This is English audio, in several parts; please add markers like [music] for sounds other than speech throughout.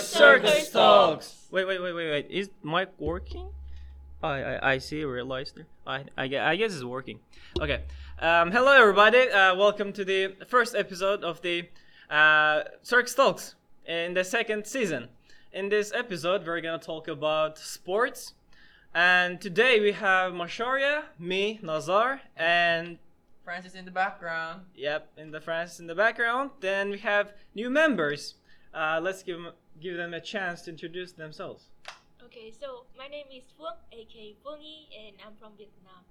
Circus Talks. Wait, wait, wait, wait, wait. Is mic working? I, I, I see. Realized there. I, I, gue- I guess it's working. Okay. Um, hello, everybody. Uh, welcome to the first episode of the uh, Circus Talks in the second season. In this episode, we're gonna talk about sports, and today we have Masharia, me, Nazar, and Francis in the background. Yep, in the Francis in the background. Then we have new members. Uh, let's give them, give them a chance to introduce themselves. Okay, so my name is Phương, aka Phương and I'm from Vietnam.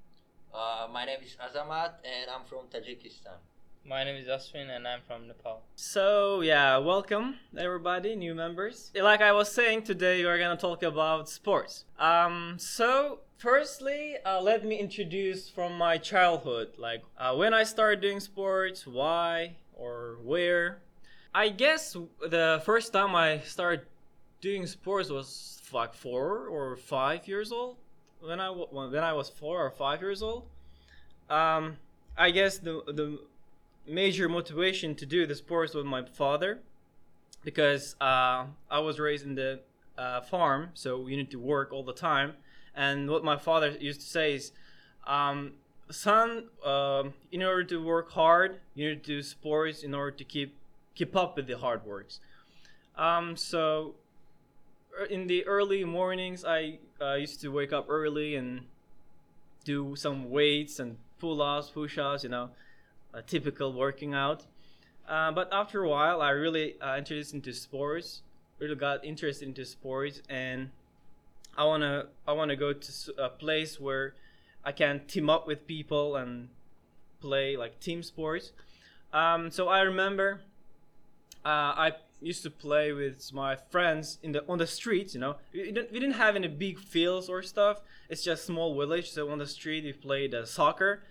Uh, my name is Azamat and I'm from Tajikistan. My name is Aswin and I'm from Nepal. So yeah, welcome everybody, new members. Like I was saying, today we're gonna talk about sports. Um, so firstly, uh, let me introduce from my childhood, like uh, when I started doing sports, why or where. I guess the first time I started doing sports was like four or five years old. When I when I was four or five years old, um, I guess the the major motivation to do the sports was my father, because uh, I was raised in the uh, farm, so you need to work all the time. And what my father used to say is, um, "Son, um, in order to work hard, you need to do sports in order to keep keep up with the hard works." Um, so er, in the early mornings, I uh, used to wake up early and do some weights and pull-ups, push-ups, you know, a typical working out. Uh, but after a while, I really uh, introduced into sports. Really got interested into sports, and I wanna I wanna go to a place where I can team up with people and play like team sports. Um, so I remember uh, I used to play with my friends in the on the streets. You know, we didn't, we didn't have any big fields or stuff. It's just small village. So on the street we played uh, soccer.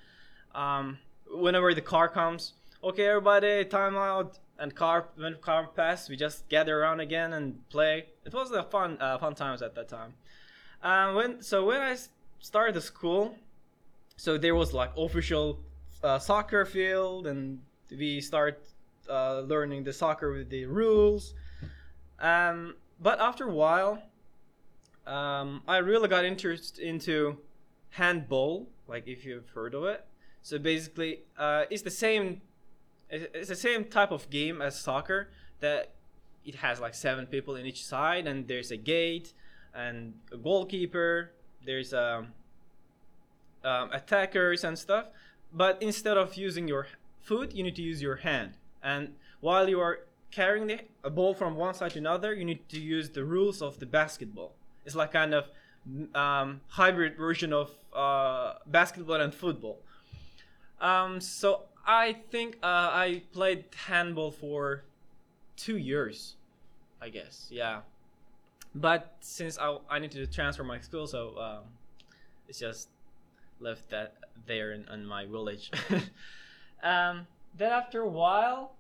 Um, whenever the car comes, okay, everybody, time out. And car when car pass, we just gather around again and play. It was a fun uh, fun times at that time. Um, when so when I started the school, so there was like official uh, soccer field, and we start uh, learning the soccer with the rules. Um, but after a while, um, I really got interested into handball. Like if you've heard of it. So basically, uh, it's the same. It's the same type of game as soccer. That it has like seven people in each side, and there's a gate and a goalkeeper. There's um, um, attackers and stuff. But instead of using your foot, you need to use your hand. And while you are carrying the a ball from one side to another, you need to use the rules of the basketball. It's like kind of um, hybrid version of uh, basketball and football. Um, so I think uh, I played handball for two years, I guess. Yeah, but since I, I need to transfer my school, so um, it's just left that there in, in my village. [laughs] then after a while,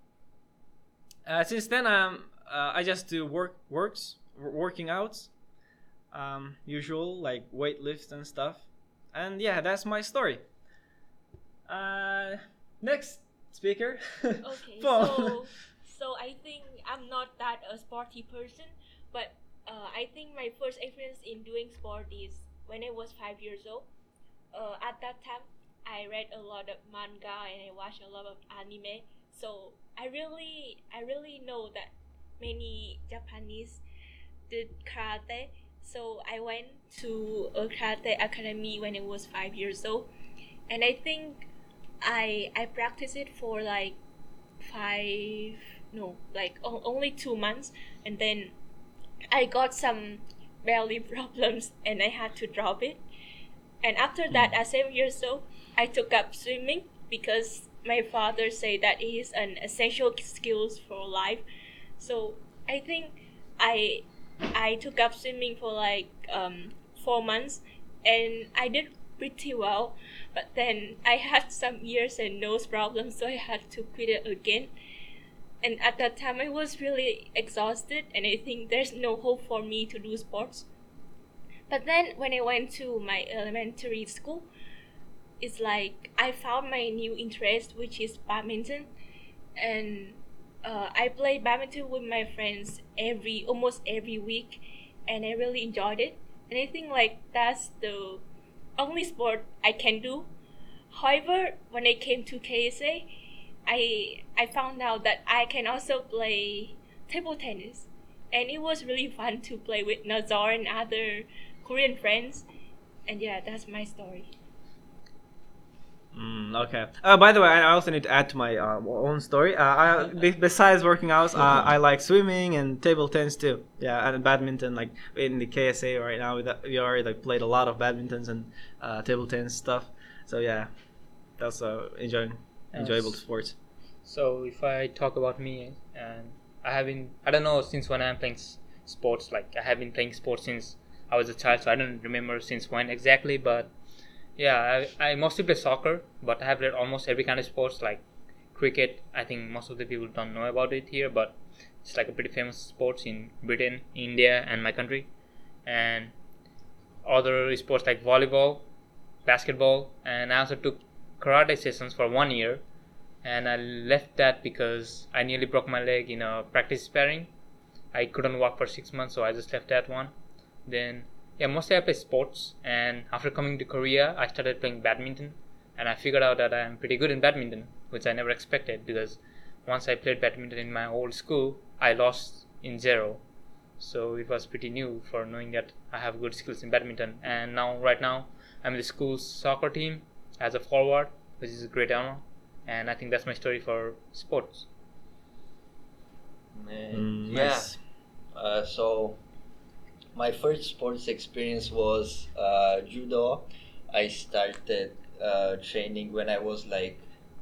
uh, since then um, uh, I just do work works working outs, um, usual like weight lifts and stuff, and yeah, that's my story. Uh, next speaker. [laughs] Okay, so so I think I'm not that a sporty person, but uh, I think my first experience in doing sport is when I was five years old. Uh, at that time, I read a lot of manga and I watched a lot of anime. So I really I really know that many Japanese did karate. So I went to a karate academy when I was five years old, and I think I I practiced it for like five no like o- only two months, and then I got some belly [laughs] problems and I had to drop it. And after that, hmm. at seven years old, I took up swimming because my father said that it is an essential skills for life. So I think I I took up swimming for like um, four months, and I did pretty well. But then I had some ears and nose problems, so I had to quit it again. And at that time, I was really exhausted, and I think there's no hope for me to do sports. But then when I went to my elementary school, it's like I found my new interest, which is badminton, and uh, I play badminton with my friends every almost every week, and I really enjoyed it. And I think like that's the only sport I can do. However, when I came to KSA, I I found out that I can also play table tennis, and it was really fun to play with Nazar and other Korean friends. And yeah, that's my story. Mm, okay. Uh, by the way, I also need to add to my uh, own story. Uh, I, be- besides working out, uh, I like swimming and table tennis too. Yeah, and badminton. Like in the KSA right now, we, we already like played a lot of badmintons and uh, table tennis stuff. So yeah, that's uh, enjoying enjoyable Yes. sports. So if I talk about me, and I have been, I don't know since when I'm playing sports. Like I have been playing sports since I was a child, so I don't remember since when exactly. But yeah, I, I mostly play soccer, but I have played almost every kind of sports like cricket. I think most of the people don't know about it here, but it's like a pretty famous sports in Britain, India, and my country. And other sports like volleyball, basketball, and I also took karate sessions for one year and I left that because I nearly broke my leg in a practice sparring. I couldn't walk for six months, so I just left that one. Then, yeah, mostly I play sports, and after coming to Korea, I started playing badminton, and I figured out that I'm pretty good in badminton, which I never expected because once I played badminton in my old school, I lost in zero. So it was pretty new for knowing that I have good skills in badminton, and now, right now, I'm in the school's soccer team as a forward, which is a great honor and I think that's my story for sports. And Mm, yeah. nice. Uh, so my first sports experience was uh, judo. I started uh, training when I was like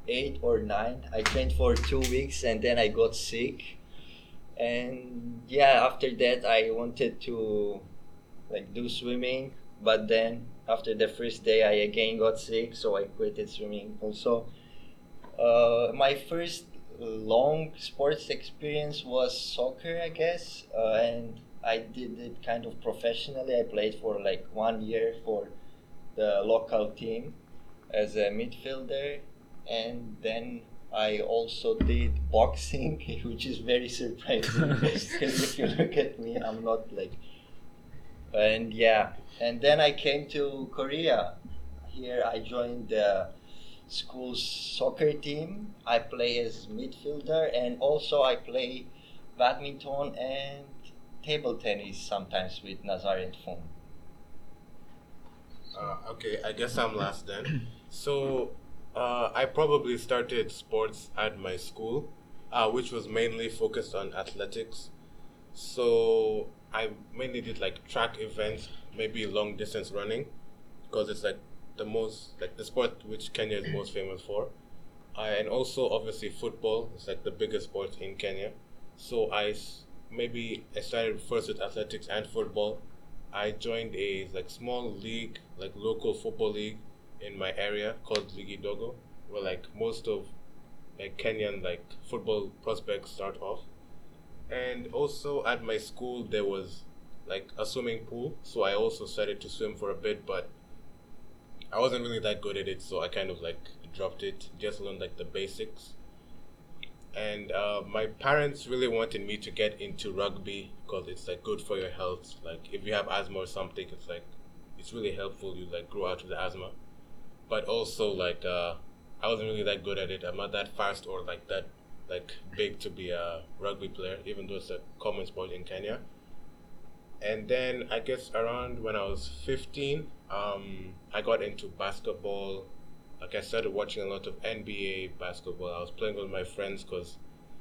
eight or nine. I trained for two weeks and then I got sick. And yeah, after that I wanted to like do swimming, but then after the first day I again got sick, so I quitted swimming also. Uh, my first long sports experience was soccer, I guess, uh, and I did it kind of professionally. I played for like one year for the local team as a midfielder, and then I also did boxing, [laughs] which is very surprising [laughs] because if you look at me, I'm not like. And yeah, and then I came to Korea. Here I joined the school's soccer team. I play as midfielder and also I play badminton and table tennis sometimes with Nazar and Fung. Uh, okay, I guess I'm last then. [clears throat] So, uh, I probably started sports at my school, uh, which was mainly focused on athletics. So, I mainly did like track events, maybe long distance running, because it's like the most, like the sport which Kenya is most famous for. Uh, and also, obviously, football is like the biggest sport in Kenya. So, I maybe I started first with athletics and football. I joined a like small league, like local football league in my area called Ligi Ndogo, where like most of like Kenyan like football prospects start off. And also at my school there was like a swimming pool, so I also started to swim for a bit, but I wasn't really that good at it, so I kind of like dropped it, just learned like the basics. And uh, my parents really wanted me to get into rugby because it's like good for your health. Like if you have asthma or something, it's like it's really helpful. You like grow out of the asthma, but also like uh, I wasn't really that good at it. I'm not that fast or like that like big to be a rugby player, even though it's a common sport in Kenya. And then I guess around when I was 15, um, I got into basketball. Like I started watching a lot of NBA basketball. I was playing with my friends because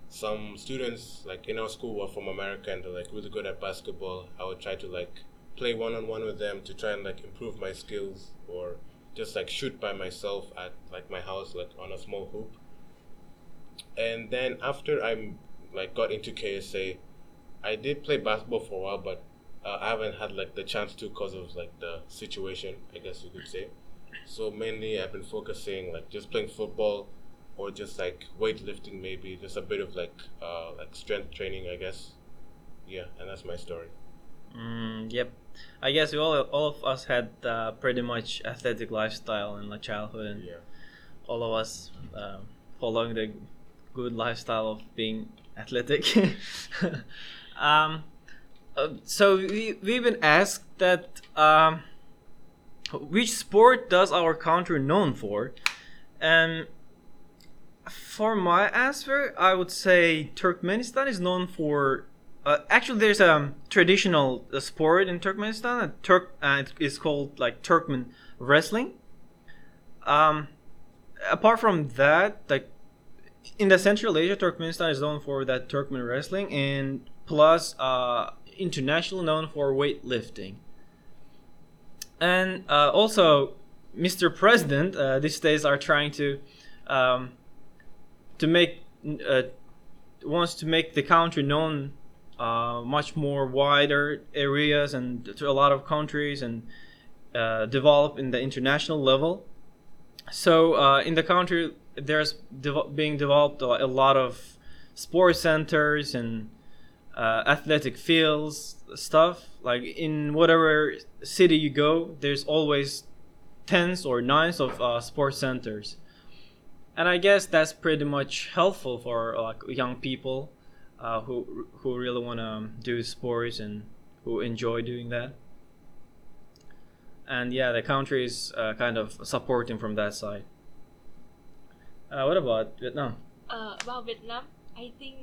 some students like in our school were from America and they're like really good at basketball. I would try to like play one on one with them to try and like improve my skills or just like shoot by myself at like my house like on a small hoop. And then after I like got into KSA, I did play basketball for a while, but uh, I haven't had like the chance to because of like the situation, I guess you could say. So mainly I've been focusing like just playing football or just like weightlifting maybe, just a bit of like uh like strength training I guess. Yeah, and that's my story. Mm, yep. I guess we all all of us had uh, pretty much athletic lifestyle in our childhood, and Yeah. all of us um, following the good lifestyle of being athletic. [laughs] um, uh, so we we've been asked that um, which sport does our country known for, and for my answer, I would say Turkmenistan is known for. Uh, actually, there's a traditional uh, sport in Turkmenistan. A Turk, uh, it's called like Turkmen wrestling. Um, apart from that, like in the Central Asia, Turkmenistan is known for that Turkmen wrestling, and plus uh, international known for weightlifting. And uh, also, Mr. President uh, these days are trying to um, to make uh, wants to make the country known uh, much more wider areas and to a lot of countries and uh, develop in the international level. So uh, in the country, there's dev- being developed a lot of sports centers and uh, athletic fields stuff. Like in whatever city you go, there's always tens or nines of uh, sports centers and I guess that's pretty much helpful for like young people uh, who who really want to do sports and who enjoy doing that. And yeah, the country is uh, kind of supporting from that side. Uh, what about Vietnam? Uh, about Vietnam, I think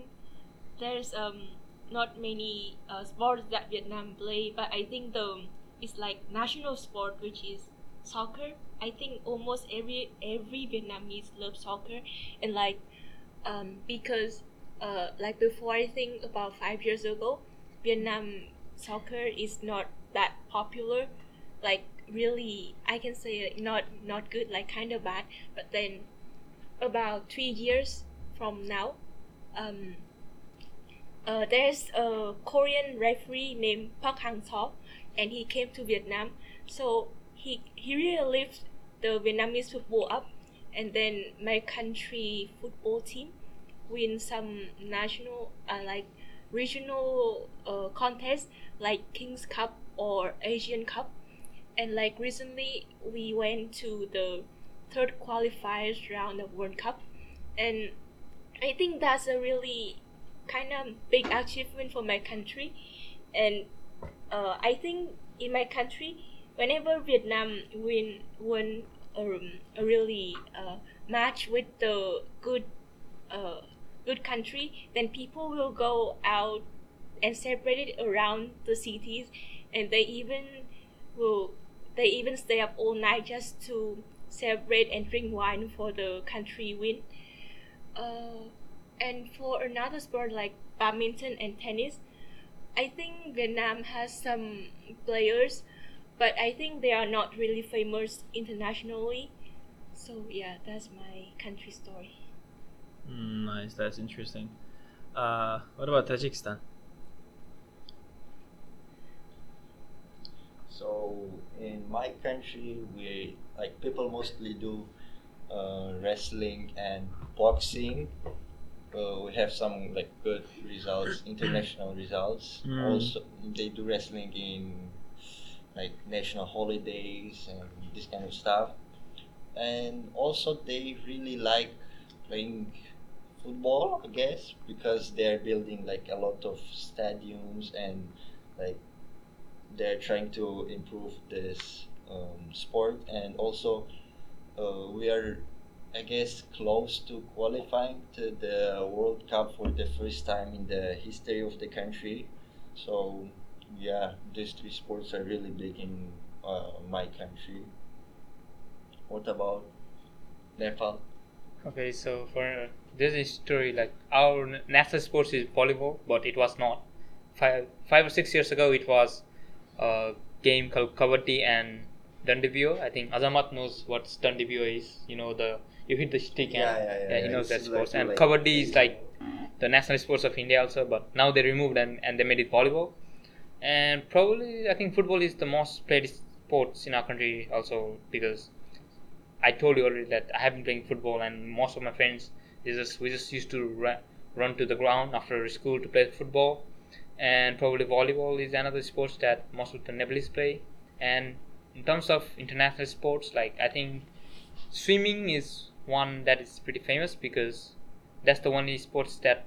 there's um not many uh, sports that Vietnam play, but I think the it's like national sport which is soccer. I think almost every every Vietnamese love soccer, and like um, because uh, like before I think about five years ago, Vietnam soccer is not that popular, like really I can say not not good, like kind of bad. But then about three years from now, um, uh, there's a Korean referee named Park Hang Seo, and he came to Vietnam. So he he really lived the Vietnamese football up, and then my country football team win some national uh, like regional uh, contests like Kings Cup or Asian Cup, and like recently we went to the third qualifiers round of World Cup, and I think that's a really kind of big achievement for my country, and uh, I think in my country whenever Vietnam win win um, a really uh, match with the good uh, good country, then people will go out and celebrate it around the cities, and they even will they even stay up all night just to celebrate and drink wine for the country win. Uh, and for another sport like badminton and tennis, I think Vietnam has some players but I think they are not really famous internationally. So yeah, that's my country story. Mm, nice, that's interesting. Uh, what about Tajikistan? So in my country, we like people mostly do uh, wrestling and boxing. Uh, we have some like good results, [clears throat] international results. Mm. Also, they do wrestling in like national holidays and this kind of stuff. And also, they really like playing football, I guess, because they're building like a lot of stadiums and like they're trying to improve this um, sport. And also, uh, we are, I guess, close to qualifying to the World Cup for the first time in the history of the country. So yeah, these three sports are really big in uh, my country. What about Nepal? Okay, so for this is story like our national sports is volleyball, but it was not. Five five or six years ago, it was a game called Kabaddi and Dandi Biyo. I think Azamat knows what Dandi Biyo is. You know the you hit the stick and Yeah, yeah, yeah, he yeah. knows that sports. like- and like- Kabaddi is like the national sports of India also, but now they removed and, and they made it volleyball. And probably I think football is the most played sports in our country also because I told you already that I have been playing football, and most of my friends, they just we just used to run, run to the ground after school to play football, and probably volleyball is another sports that most of the Nepalese play. And in terms of international sports, like I think swimming is one that is pretty famous because that's the only sports that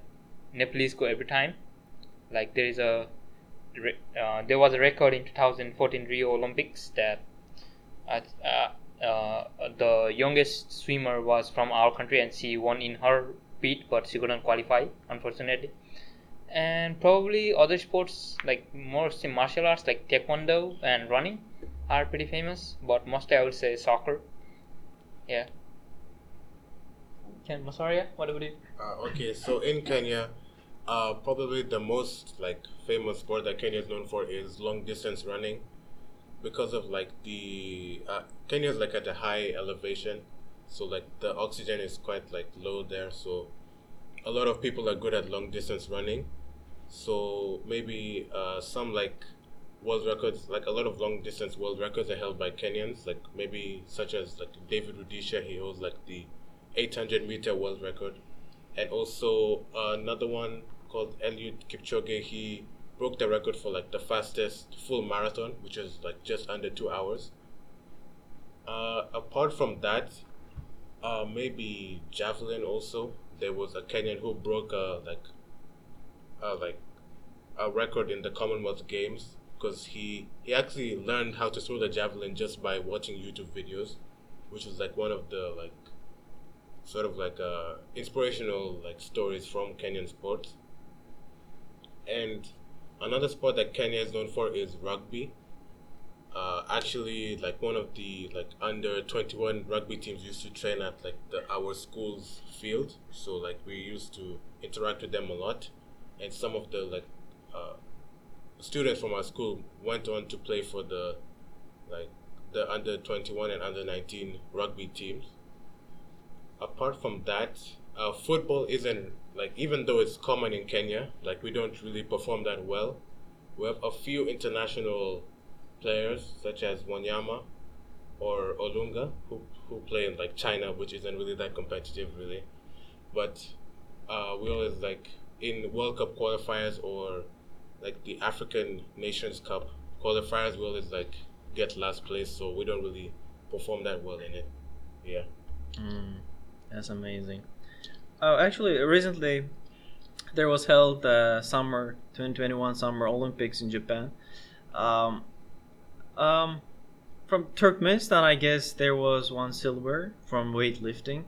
Nepalese go every time. Like there is a uh, there was a record in 2014 Rio Olympics that uh, uh, uh, the youngest swimmer was from our country and she won in her beat, but she couldn't qualify unfortunately. And probably other sports like more martial arts like taekwondo and running are pretty famous, but mostly I would say soccer. Yeah. Ken Masaria, what about you? Uh, okay, so in Kenya, uh, probably the most like famous sport that Kenya is known for is long distance running, because of like the uh, Kenya is like at a high elevation, so like the oxygen is quite like low there. So a lot of people are good at long distance running. So maybe uh, some like world records, like a lot of long distance world records are held by Kenyans, like maybe such as like David Rudisha, he holds like the 800 meter world record, and also another one called Eliud Kipchoge. He broke the record for like the fastest full marathon, which is like just under two hours. Uh, apart from that, uh, maybe javelin also. There was a Kenyan who broke uh, like uh, like a record in the Commonwealth Games because he he actually learned how to throw the javelin just by watching YouTube videos, which was like one of the like sort of like uh, inspirational like stories from Kenyan sports. And another sport that Kenya is known for is rugby. Uh, actually, like one of the like under twenty one rugby teams used to train at like the our school's field. So like we used to interact with them a lot, and some of the like uh, students from our school went on to play for the like the under 21 and under 19 rugby teams apart from that uh, football isn't like even though it's common in kenya like we don't really perform that well we have a few international players such as wanyama or olunga who, who play in like china which isn't really that competitive really but uh, we always like in world cup qualifiers or like the African Nations Cup qualifiers, we always like get last place, so we don't really perform that well in it. Yeah. Mm, that's amazing. Oh, actually, recently there was held the summer 2021 Summer Olympics in Japan. Um, um, from Turkmenistan, I guess there was one silver from weightlifting.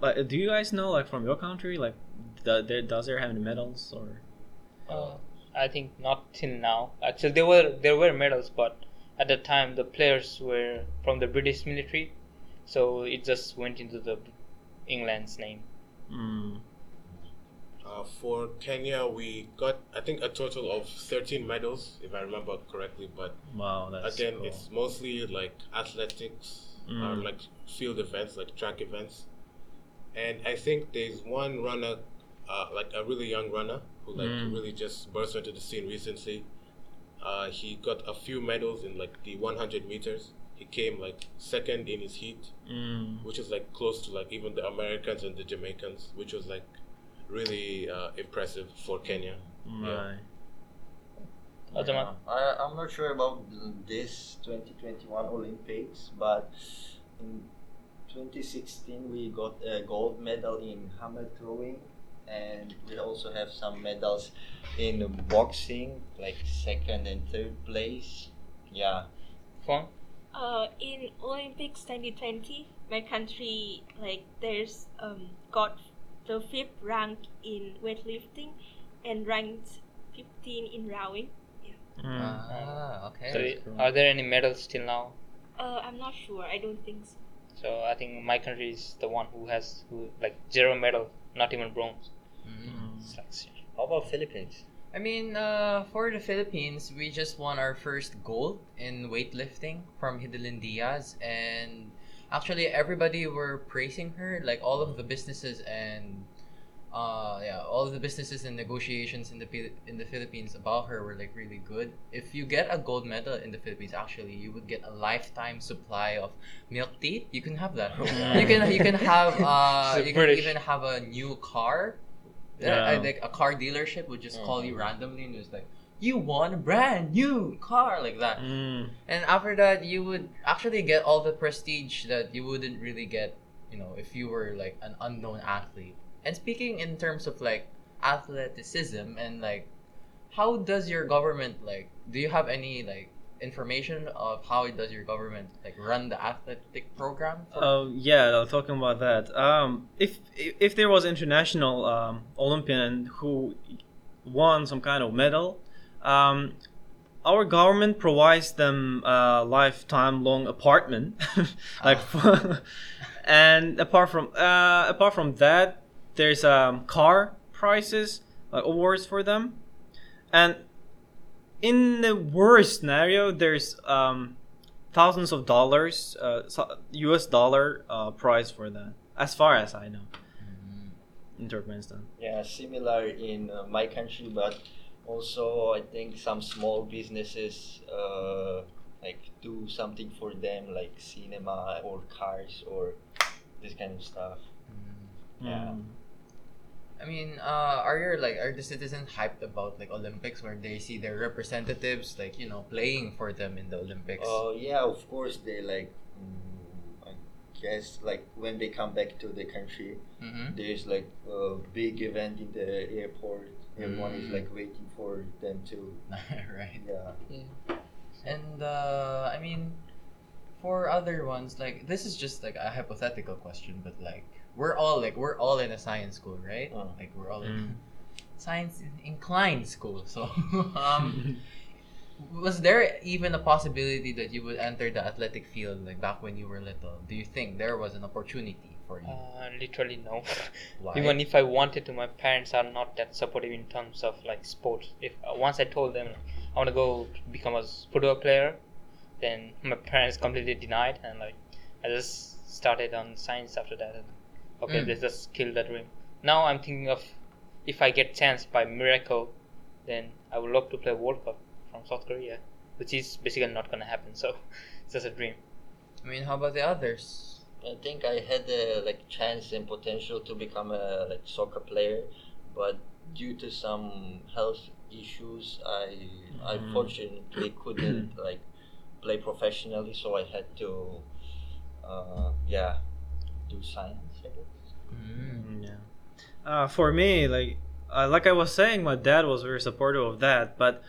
But do you guys know, like from your country, like, the, there, does there have any medals or? Uh, I think not till now. Actually, there were there were medals, but at the time the players were from the British military, so it just went into the England's name. Mm, Uh, for Kenya, we got I think a total of 13 medals, if I remember correctly. But wow, that's again, cool. it's mostly like athletics, Mm. or like field events, like track events. And I think there's one runner, uh, like a really young runner, who like Mm. really just burst onto the scene recently. Uh, he got a few medals in like the 100 meters. He came like second in his heat, Mm, which is like close to like even the Americans and the Jamaicans, which was like really uh, impressive for Kenya. right. Azamat? I, I'm not sure about this 2021 Olympics, but in 2016 we got a gold medal in hammer throwing, and we also have some medals in boxing, like second and third place. Yeah. Fong? Uh, in Olympics 2020, my country like there's um got the fifth rank in weightlifting and ranked 15 in rowing. Mm. Ah, okay. So, That's cool. are there any medals till now? Uh, I'm not sure. I don't think so. So I think my country is the one who has who like zero medal, not even bronze. Mm. It's like, How about Philippines? I mean, uh, for the Philippines, we just won our first gold in weightlifting from Hidilyn Diaz, and actually everybody were praising her. Like all of the businesses and uh, yeah, all of the businesses and negotiations in the in the Philippines about her were like really good. If you get a gold medal in the Philippines, actually, you would get a lifetime supply of milk tea. You can have that. [laughs] you can you can have uh, you can even have a new car. Yeah, like a car dealership would just call you Mhm. randomly and just like, you won a brand new car like that. Mm, And after that, you would actually get all the prestige that you wouldn't really get, you know, if you were like an unknown athlete. And speaking in terms of like athleticism and like how does your government like do you have any like information of how does your government like run the athletic program Oh yeah, I was talking about that. Um, if if there was international um, Olympian who won some kind of medal, um, our government provides them a lifetime long apartment, [laughs] like, [laughs] and apart from uh, apart from that, there's um, car prices like awards for them, and in the worst scenario, there's um, thousands of dollars, uh, U.S. dollar uh, price for that, as far as I know, in Turkmenistan. Yeah, similar in uh, my country, but also I think some small businesses uh, like do something for them, like cinema or cars or this kind of stuff. Yeah. Mm. I mean, uh, are your like are the citizens hyped about like Olympics where they see their representatives like you know playing for them in the Olympics? Oh yeah, of course they like. mm, I guess like when they come back to the country, mm-hmm. there's like a big event in the airport. Everyone is Mm. like waiting for them to. [laughs] right. Yeah. And uh, I mean, for other ones, like this is just like a hypothetical question, but like we're all like we're all in a science school, right? Uh. Like we're all Mm. [laughs] science inclined school. So, [laughs] um, [laughs] was there even a possibility that you would enter the athletic field like back when you were little? Do you think there was an opportunity for you? Uh, literally no. Why? Even if I wanted to, my parents are not that supportive in terms of like sports. If uh, once I told them I want to go become a football player, then my parents completely denied, and like I just started on science after that. Okay, Mm. let's just kill that dream. Now I'm thinking of if I get chance by miracle, then I would love to play World Cup from South Korea, which is basically not gonna happen. So [laughs] it's just a dream. I mean, how about the others? I think I had a like chance and potential to become a like soccer player, but due to some health issues, I I Mm. fortunately [coughs] couldn't like play professionally, so I had to, uh, yeah, do science. Mm. Yeah. Uh, for me, like uh, like I was saying, my dad was very supportive of that. But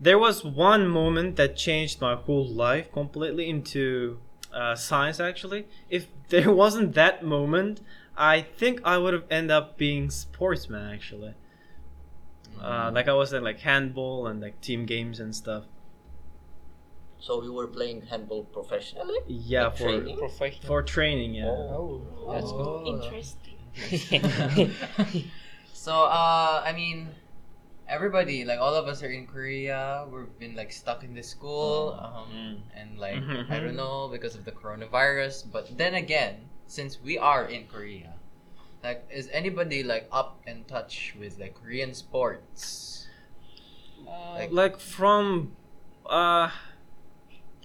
there was one moment that changed my whole life completely into uh, science. Actually, if [laughs] there wasn't that moment, I think I would have ended up being sportsman. Actually, uh, like I was in like handball and like team games and stuff. So you were playing handball professionally? Yeah, Like for training? Professional. for training. Yeah. oh, that's Oh. Interesting. [laughs] so uh I mean everybody like all of us are in Korea we've been like stuck in this school um Mm. and like Mhm. I don't know because of the coronavirus but then again since we are in Korea like is anybody like up in touch with like Korean sports Uh, Like- like from uh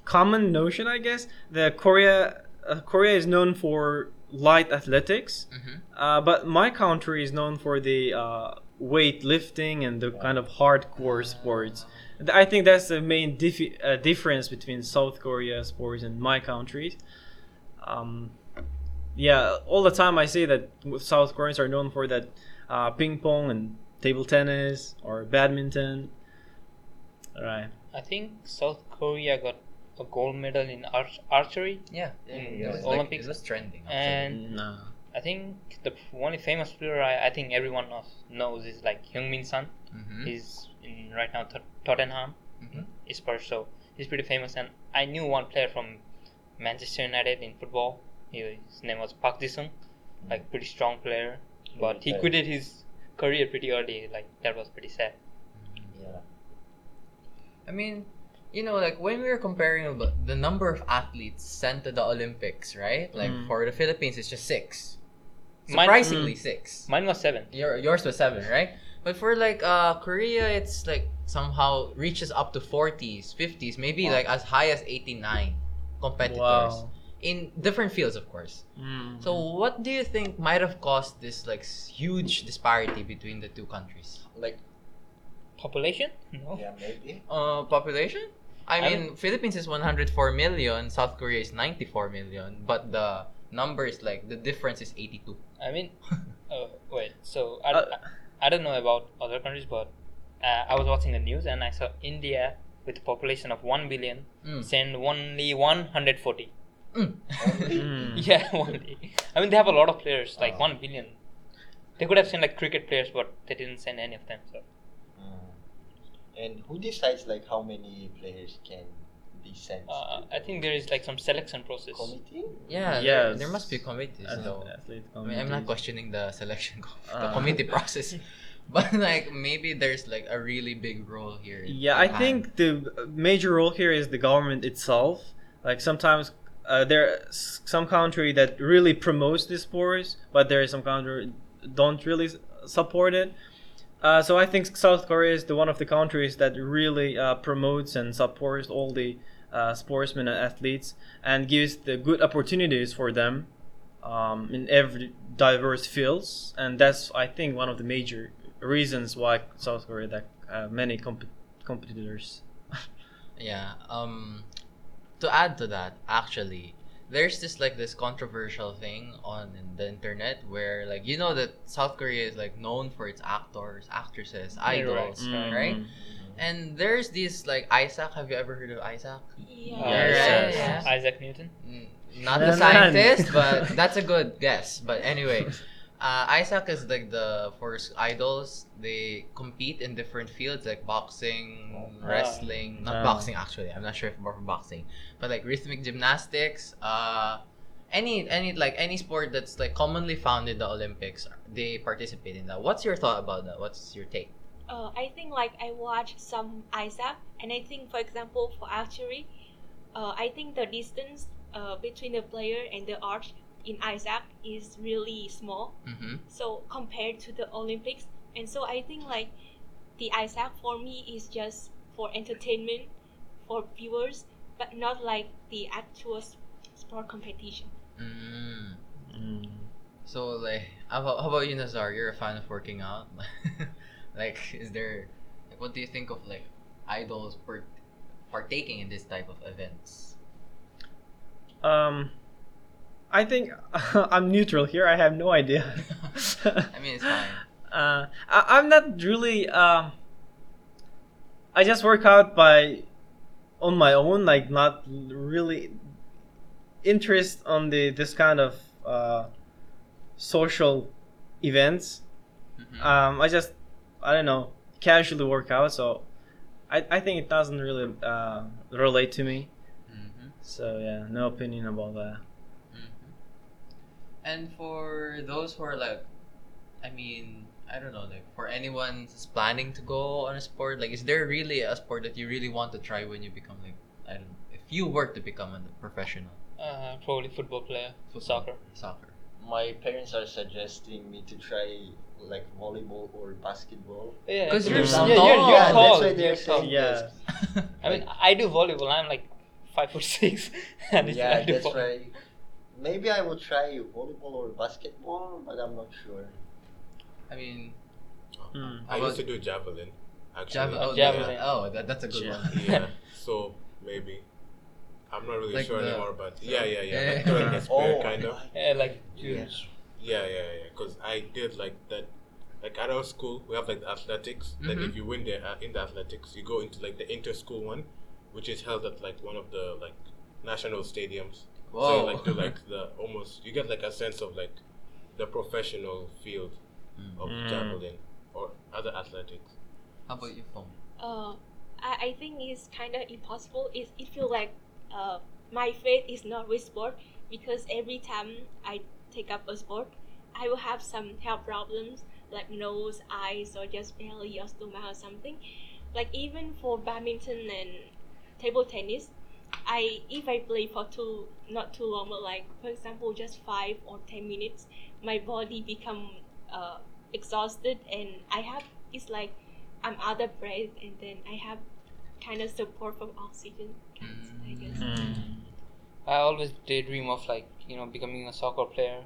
common notion i guess the korea uh, korea is known for light athletics mm-hmm. uh, but my country is known for the uh, weightlifting and the kind of hardcore sports. I think that's the main diffi- uh, difference between south korea sports and my country. Um, yeah all the time i say that south koreans are known for that uh, ping pong and table tennis or badminton. Right. I think South Korea got a gold medal in arch- archery, yeah, In it the was, like, Olympics. it was trending actually. and no I think the only famous player I, I think everyone knows, knows is like Heung-min Son. Mhm. He's in right now Tot- Tottenham, Mhm. Spurs, so he's pretty famous. And I knew one player from Manchester United in football. He, his name was Park Ji-sung, like pretty strong player, but he Okay. quitted his career pretty early. Like that was pretty sad. Yeah. I mean, you know, like when we were comparing the number of athletes sent to the Olympics, right? Like Mm. for the Philippines, it's just six. Mine- Surprisingly, mm. six. Mine was seven. Your yours was seven, right? But for like uh Korea, it's like somehow reaches up to forties, fifties, maybe Wow. like as high as eighty nine competitors in different fields, of course. Mm. So, what do you think might have caused this like huge disparity between the two countries? Like Population? No. yeah, maybe. Uh, population? I I mean, Philippines is 104 million, South Korea is 94 million, but the number is like the difference is 82. I mean, uh, [laughs] wait. So I, Uh, I I don't know about other countries, but uh, I was watching the news and I saw India with a population of one billion Mm. send only 140. Mm. [laughs] Mm. Yeah, only. I mean, they have a lot of players, like Ah. one billion. They could have sent like cricket players, but they didn't send any of them. So. And who decides like how many players can be sent? uh, I think there is like some selection process. committee. Yeah, there, Yes. there must be committees Athlete- though. athlete I mean, I'm not questioning the selection, co- the Uh. committee process, [laughs] but like maybe there's like a really big role here. Yeah, I think the major role here is the government itself. Like sometimes uh, there are some country that really promotes the sports, but there is some country don't really support it. Uh, so I think South Korea is the one of the countries that really uh, promotes and supports all the uh, sportsmen and athletes and gives the good opportunities for them um, in every diverse fields. And that's I think one of the major reasons why South Korea that uh, many comp- competitors. [laughs] Yeah. Um, to add to that, actually, there's this like this controversial thing on the internet where like you know that South Korea is like known for its actors, actresses, Yeah, right. idols, Mm. right? And there's this like Isaac. Have you ever heard of Isaac? Yeah. Uh, Yeah, yes, yeah. Isaac Newton. Mm, Not Yeah, the man. scientist, but [laughs] that's a good guess. But anyway, uh, Isaac is like the for his idols. They compete in different fields like boxing, Ah. wrestling. Not Ah. boxing actually. I'm not sure if more from boxing, but like rhythmic gymnastics. Uh, any any like any sport that's like commonly found in the Olympics, they participate in that. What's your thought about that? What's your take? Uh, I think like I watched some ISAC, and I think for example for archery, uh, I think the distance uh, between the player and the arch in ISAC is really small. Mm-hmm. So compared to the Olympics, and so I think like the ISAC for me is just for entertainment, for viewers, but not like the actual sport competition. Mm. Mm. So like, how about, how about you, Nazar? You're a fan of working out. [laughs] like, is there, like, what do you think of like idols per- partaking in this type of events? Um, I think [laughs] I'm neutral here. I have no idea. [laughs] I mean, it's fine. [laughs] Uh, I, I'm not really. Um, I just work out by on my own, like not really interest on the this kind of uh, social events. Mhm. Um, I just I don't know casually work out, so I I think it doesn't really uh, relate to me. Mhm. So yeah, no opinion about that. And for those who are like, I mean, I don't know, like for anyone who's planning to go on a sport, like, is there really a sport that you really want to try when you become like, I don't know, if you were to become a professional? Uh, probably football player, Football, soccer. Soccer. My parents are suggesting me to try like volleyball or basketball. Yeah, 'Cause you're, you're yeah, tall. you're, you're Yeah, tall. that's why they're you're tall. saying Yeah. yes. [laughs] I mean, I do volleyball. I'm like five foot six, [laughs] and yeah, that's vol- [laughs] why. Maybe I will try volleyball or basketball, but I'm not sure. I mean, Hmm. I used to do javelin. Actually. Jav- oh, Javelin. yeah. Oh, that, that's a good Ja- one. [laughs] yeah. So maybe. I'm not really Like sure the- anymore, but yeah, yeah, yeah. Yeah. [laughs] Like throwing the spear, kind of. Yeah, like Yes. Yeah, yeah, yeah. Because I did like that. Like at our school, we have like the athletics. Like Mhm. if you win the uh, in the athletics, you go into like the inter school one, which is held at like one of the like national stadiums. So Whoa. you like do [laughs] like the almost you get like a sense of like the professional field Mm. of Mm. javelin or other athletics. How about you, Fong? Uh, I, I think it's kind of impossible. It, it feels like uh, my faith is not with sport because every time I take up a sport, I will have some health problems like nose, eyes, or just belly or stomach or something. Like even for badminton and table tennis, I if I play for too not too long, but like for example just five or ten minutes, my body become uh, exhausted and I have it's like I'm out of breath and then I have kind of support from oxygen. kinds, I guess. Hmm. I always daydream of like you know becoming a soccer player,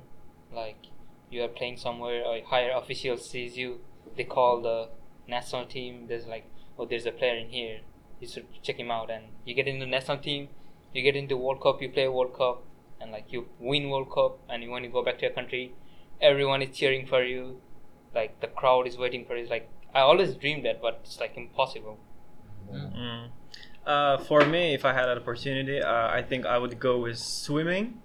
like you are playing somewhere or higher official sees you, they call the national team. There's like oh there's a player in here, you should check him out, and you get into national team, you get into World Cup, you play World Cup, and like you win World Cup, and when you go back to your country, everyone is cheering for you, like the crowd is waiting for it. Like I always dreamed that, but it's like impossible. Mm. Uh, for me, if I had an opportunity, uh, I think I would go with swimming.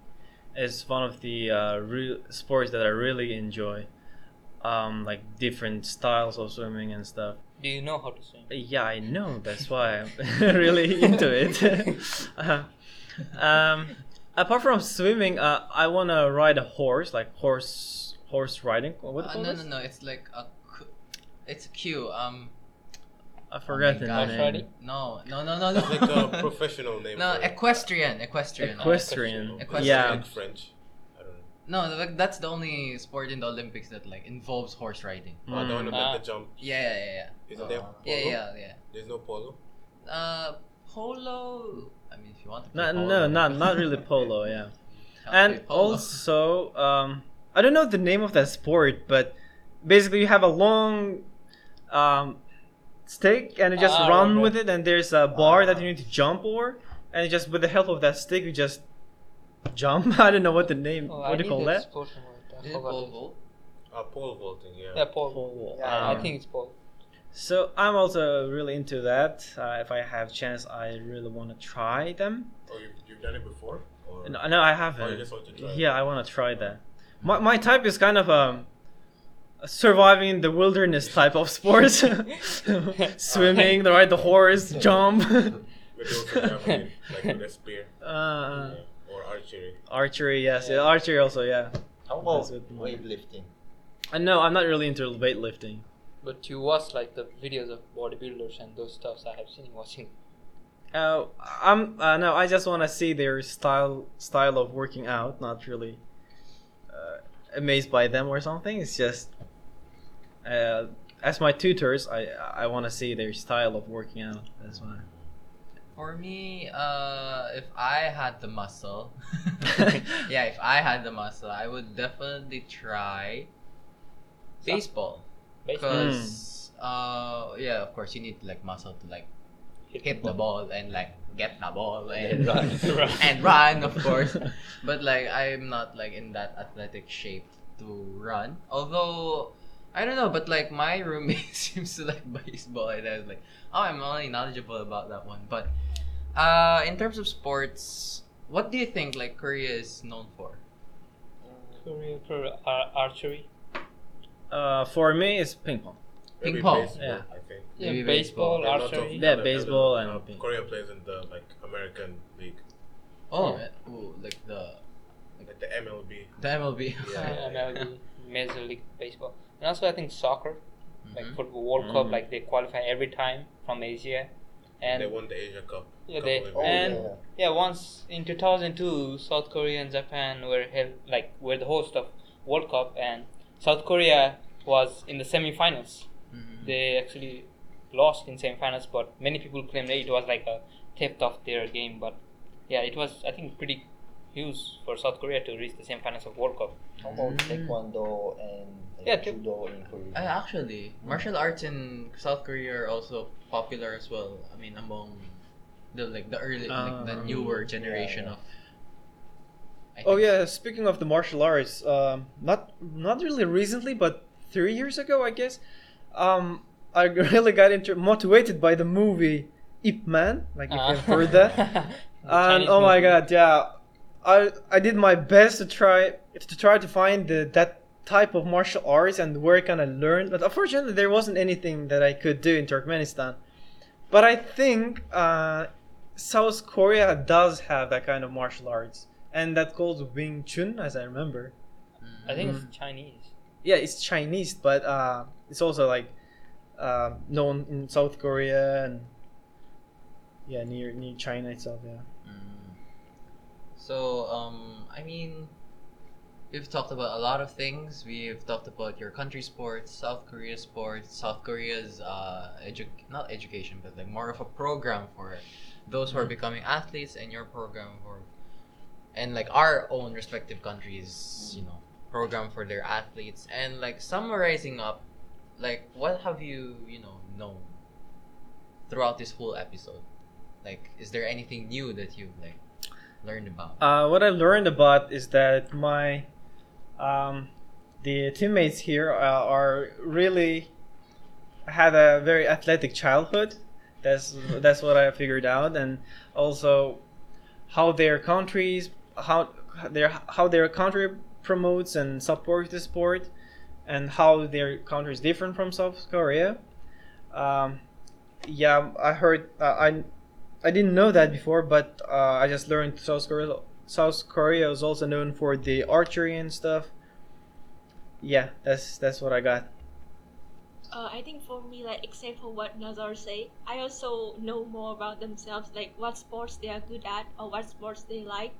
It's one of the uh, real sports that I really enjoy. Um, like different styles of swimming and stuff. Do you know how to swim? Yeah, I know. That's why I'm [laughs] really into it. [laughs] Uh, um, apart from swimming, uh, I wanna ride a horse, like horse horse riding. What Uh, no, no, no. It's like a, It's a a Q. Um. I forgot my the gosh. name. Riding? No, no, no, no, no. It's like a [laughs] professional name. no, for it. equestrian, equestrian. Equestrian. Equestrian. Yeah. Like French. I don't know. No, like, that's the only sport in the Olympics that like involves horse riding. Oh, the one Mm. about Ah. the jump. Yeah, yeah, yeah, yeah. Isn't there Uh, polo? Yeah, yeah, yeah. There's no polo. Uh, polo. I mean, if you want to. Play No, polo, no, not not really [laughs] polo. Yeah. and polo. also um, I don't know the name of that sport, but basically you have a long um, stick and you just Ah, run right, with it, and there's a bar that Ah. you need to jump over, and just with the help of that stick you just jump. [laughs] I don't know what the name. Oh, what do you call that? Sport word. I Is it pole vault? Uh, pole vaulting. Yeah. Yeah, pole. Pole. Yeah, I Um, think it's pole. So I'm also really into that. Uh, if I have chance, I really want to try them. Oh, you've, you've done it before? Or? No, no, I Oh, haven't. you just want to try. it? Yeah, I want to try that. My, my type is kind of um, surviving the wilderness type of sports. [laughs] [laughs] Swimming, ride the horse, jump. But you also javelin, like with a spear. uh, Yeah. Or archery. archery, yes. Yeah. Archery also, yeah. How about weightlifting? I no, I'm not really into weightlifting. But you watch like the videos of bodybuilders and those stuffs. I have seen watching. Uh, I'm uh, no, I just want to see their style style of working out. Not really uh, amazed by them or something. It's just uh, as my tutors, I I want to see their style of working out. That's why. For me, uh, if I had the muscle, [laughs] [laughs] yeah, if I had the muscle, I would definitely try baseball. Baseball. Because, uh, yeah, of course, you need like muscle to like hit the ball and like get the ball and [laughs] run. and run, of course. But like, I'm not like in that athletic shape to run. Although, I don't know, but like my roommate [laughs] seems to like baseball, and I was like, oh, I'm only knowledgeable about that one. But, uh, in terms of sports, what do you think like Korea is known for? Korea for ar- archery. Uh, for me, it's ping pong. Maybe Ping pong. baseball, Yeah. I think. Yeah, Maybe baseball, baseball. There are lots archery. Yeah, other- baseball other- and uh, ping- Korea plays in the like American league, Oh, Yeah. ooh, like the like the MLB. the MLB. [laughs] Yeah. MLB, Major League Baseball, and also I think soccer. Like Mhm. for the World Cup, Mhm. like they qualify every time from Asia, and they won the Asia Cup. Yeah, they- Oh, And- yeah. yeah, once in 2002, South Korea and Japan were held like were the host of World Cup, and South Korea was in the semifinals. Mhm. They actually lost in semifinals, but many people claim that it was like a theft of their game. But yeah, it was I think pretty huge for South Korea to reach the same semifinals of World Cup. How about Mm. taekwondo and like, Yeah, judo in Korea? Uh, actually, martial arts in South Korea are also popular as well. I mean, among the like the early, like the Um, newer generation yeah. of. I Oh think- yeah, speaking of the martial arts, um, not not really recently, but three years ago, I guess. Um, [laughs] I really got into motivated by the movie Ip Man. Like if you've heard that. [laughs] and oh my god, yeah, I I did my best to try to try to find the that type of martial arts and where can I learn. But unfortunately, there wasn't anything that I could do in Turkmenistan. But I think uh, South Korea does have that kind of martial arts, and that's called Wing Chun, as I remember. Mm. I think it's Chinese. Yeah, it's Chinese, but uh, it's also like uh, known in South Korea and yeah, near near China itself. Yeah. So, um, I mean, we've talked about a lot of things. We've talked about your country sports, South Korea sports, South Korea's uh, edu- not education, but like more of a program for those who are becoming athletes, and your program for, and like our own respective countries, you know, program for their athletes, and like summarizing up, like what have you, you know, known throughout this whole episode? Like, is there anything new that you've like learned about? Uh, what I learned about is that my um, the teammates here uh, are really had a very athletic childhood. That's that's what I figured out, and also how their countries how their how their country promotes and supports the sport, and how their country is different from South Korea. Um, yeah, I heard uh, I I didn't know that before, but uh, I just learned South Korea South Korea is also known for the archery and stuff. Yeah, that's that's what I got. Uh, I think for me, like except for what Nazar say, I also know more about themselves, like what sports they are good at, or what sports they like,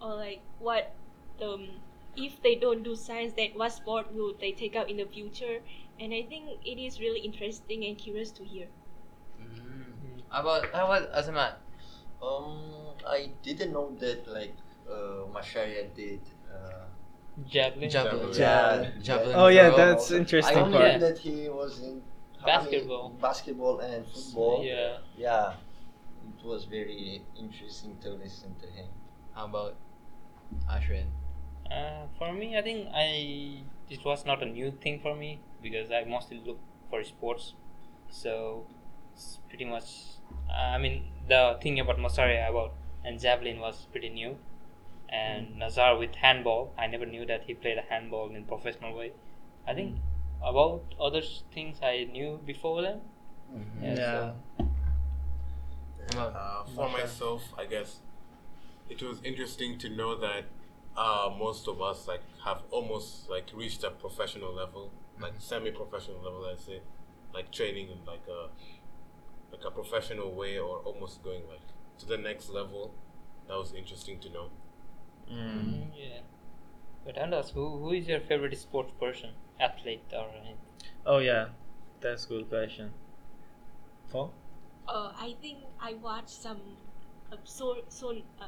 or like what um, if they don't do science, then what sport will they take up in the future? And I think it is really interesting and curious to hear. How about how about Azamat? Um, I didn't know that like uh, Masharia did. Uh, Javelin. Javelin. Yeah. Javelin Oh yeah, throw. that's I interesting only part. Yeah. that he was in how many- Basketball. basketball and football. Yeah. Yeah, it was very interesting to listen to him. How about Ashwin? Uh, for me, I think I it was not a new thing for me because I mostly look for sports, so it's pretty much. Uh, I mean, the thing about Masharia about and javelin was pretty new, and Nazar with handball. I never knew that he played a handball in professional way. I think about other things I knew before them. Yeah. Yeah. so- Uh, for myself, I guess it was interesting to know that uh, most of us like have almost like reached a professional level, like semi-professional level, I'd say, like training and like a like a professional way, or almost going like to the next level. That was interesting to know. Mm. Mm, yeah. But Anders, who who is your favorite sports person, athlete or anything? Oh yeah, that's a good question. Paul? Uh, I think I watched some uh, so so uh,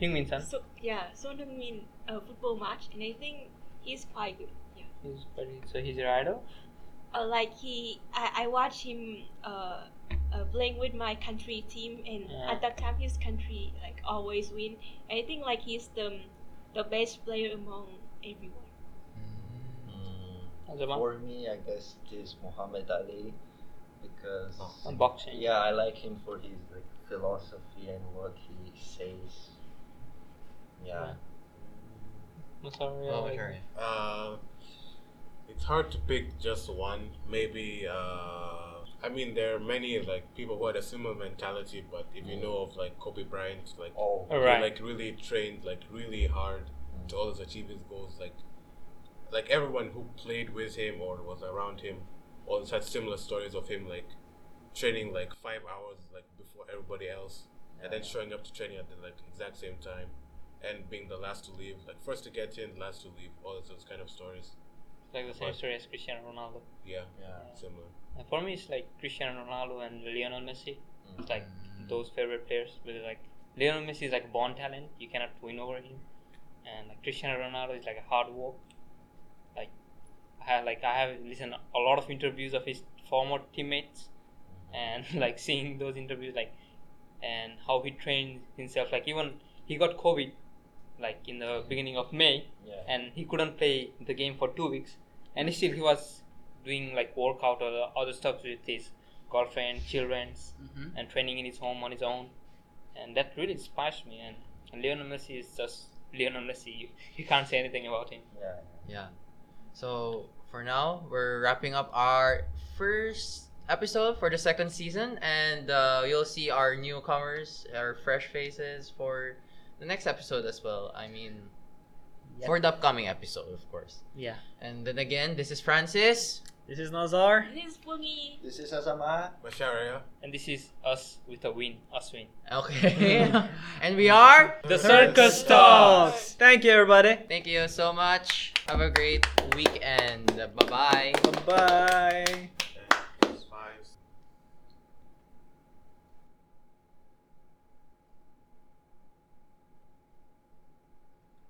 Heung-min Son. so yeah Son Heung-min uh, football match, and I think he's quite good. Yeah. He's very, so he's your idol. uh, like he I, I watched him uh, uh, playing with my country team and Yeah. at that time his country like always win I think like he's the the best player among everyone Mm. For me, I guess it is Muhammad Ali because Uh, boxing. yeah, I like him for his like philosophy and what he says. Yeah. I'm sorry. Oh, Masharia. Uh, it's hard to pick just one. Maybe. Uh, I mean, there are many like people who had a similar mentality, but if you know of like Kobe Bryant, like Oh. he, Alright. like really trained like really hard to always achieve his goals. Like, like everyone who played with him or was around him, always had similar stories of him like training like five hours like before everybody else, and then showing up to training at the like exact same time, and being the last to leave, like first to get in, last to leave, all those kind of stories. Like the same story as Cristiano Ronaldo. Yeah, Yeah. similar. And for me, it's like Cristiano Ronaldo and Lionel Messi. It's like Mm. those favorite players. Because like Lionel Messi is like a born talent. You cannot win over him. And like Cristiano Ronaldo is like a hard work. Like I have like I have listened a lot of interviews of his former teammates, and [laughs] like seeing those interviews like and how he trained himself. Like even he got COVID, like in the beginning of May, Yeah. and he couldn't play the game for two weeks and still he was doing like workout or other stuff with his girlfriend children's Mhm. and training in his home on his own and that really inspires me and, and Lionel Messi is just Lionel Messi you, you can't say anything about him Yeah. Yeah. So for now, we're wrapping up our first episode for the second season, and uh, you'll see our newcomers, our fresh faces for the next episode as well. I mean, for the upcoming episode, of course. yeah And then again, this is Francis. This is Nazar. this is Pungi This is Asama. Masharia. and this is us with a win us win Okay. [laughs] and we are. the Circus Talks. Thank you, everybody. Thank you so much. Have a great weekend. Bye bye. Bye bye.